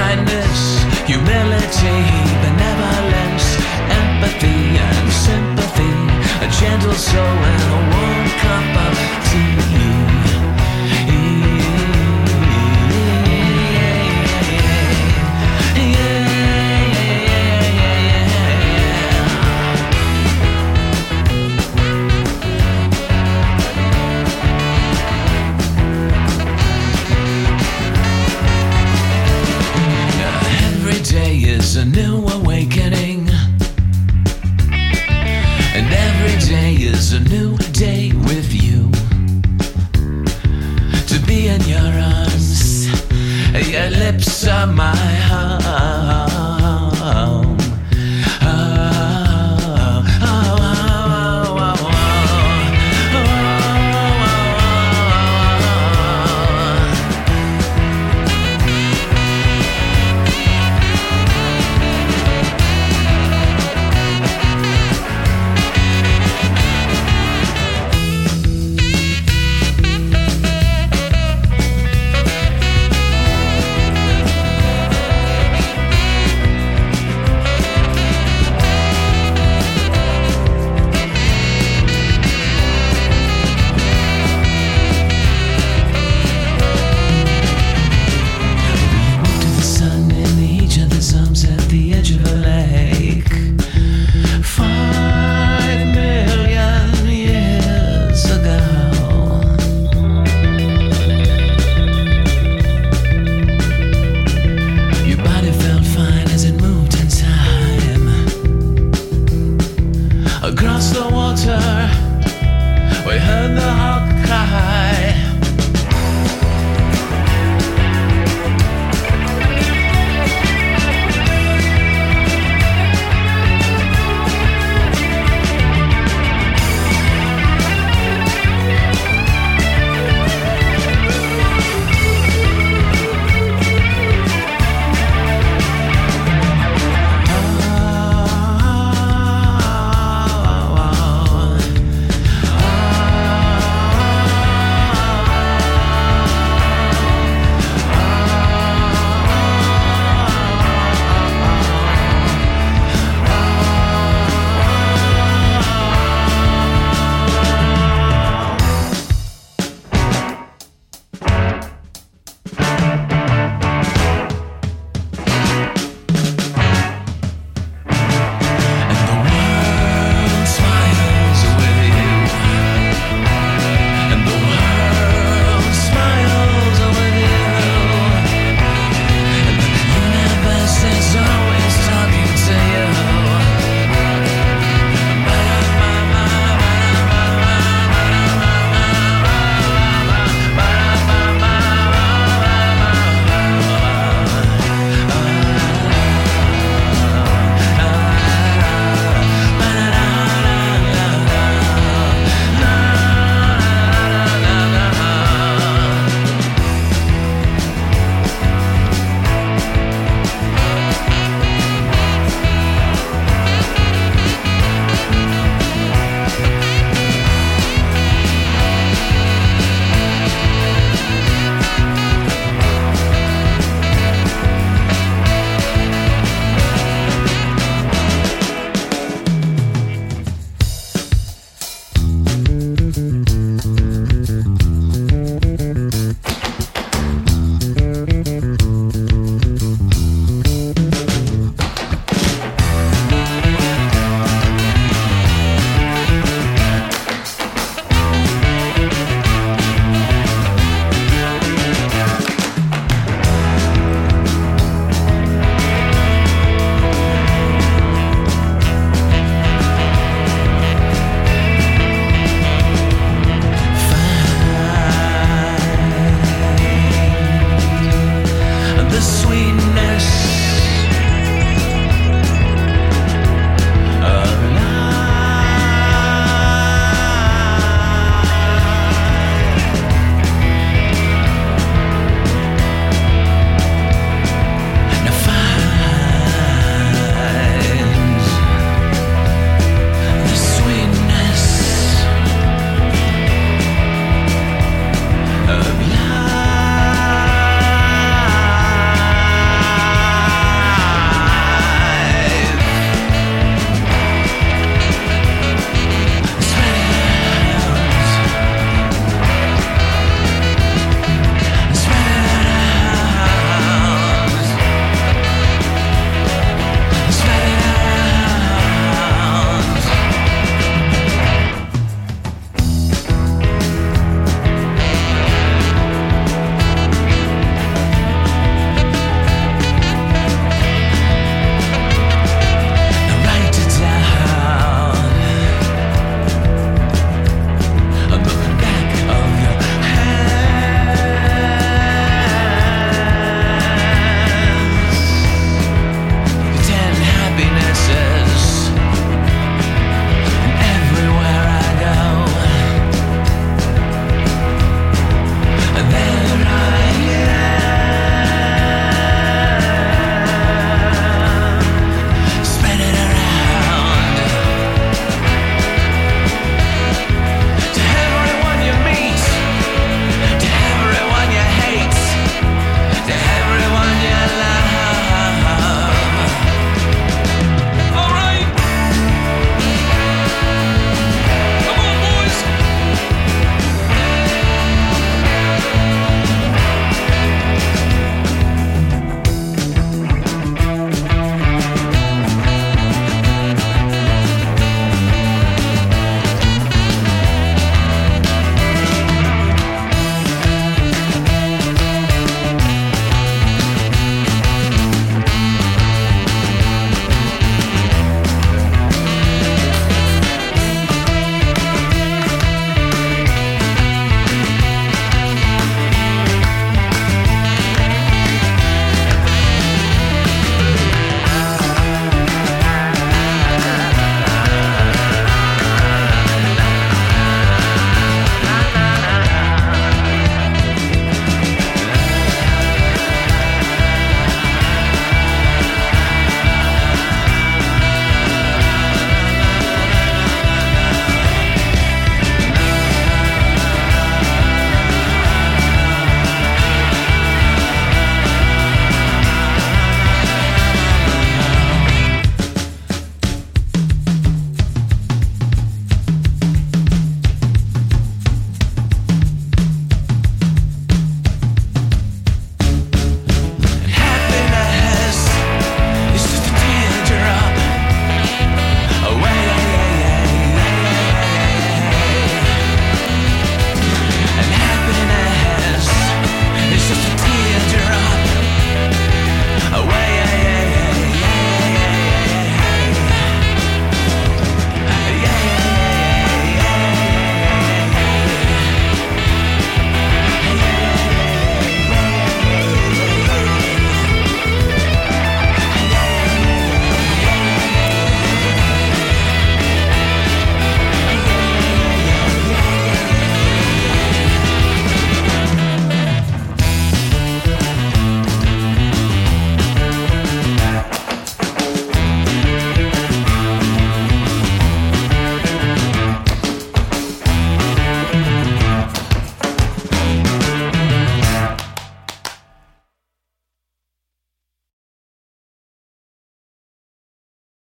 kindness, humility, benevolence, empathy and sympathy, a gentle soul and a warm cup of tea. Every day is a new day with you. To be in your arms, your lips are my heart. and the hawk cry.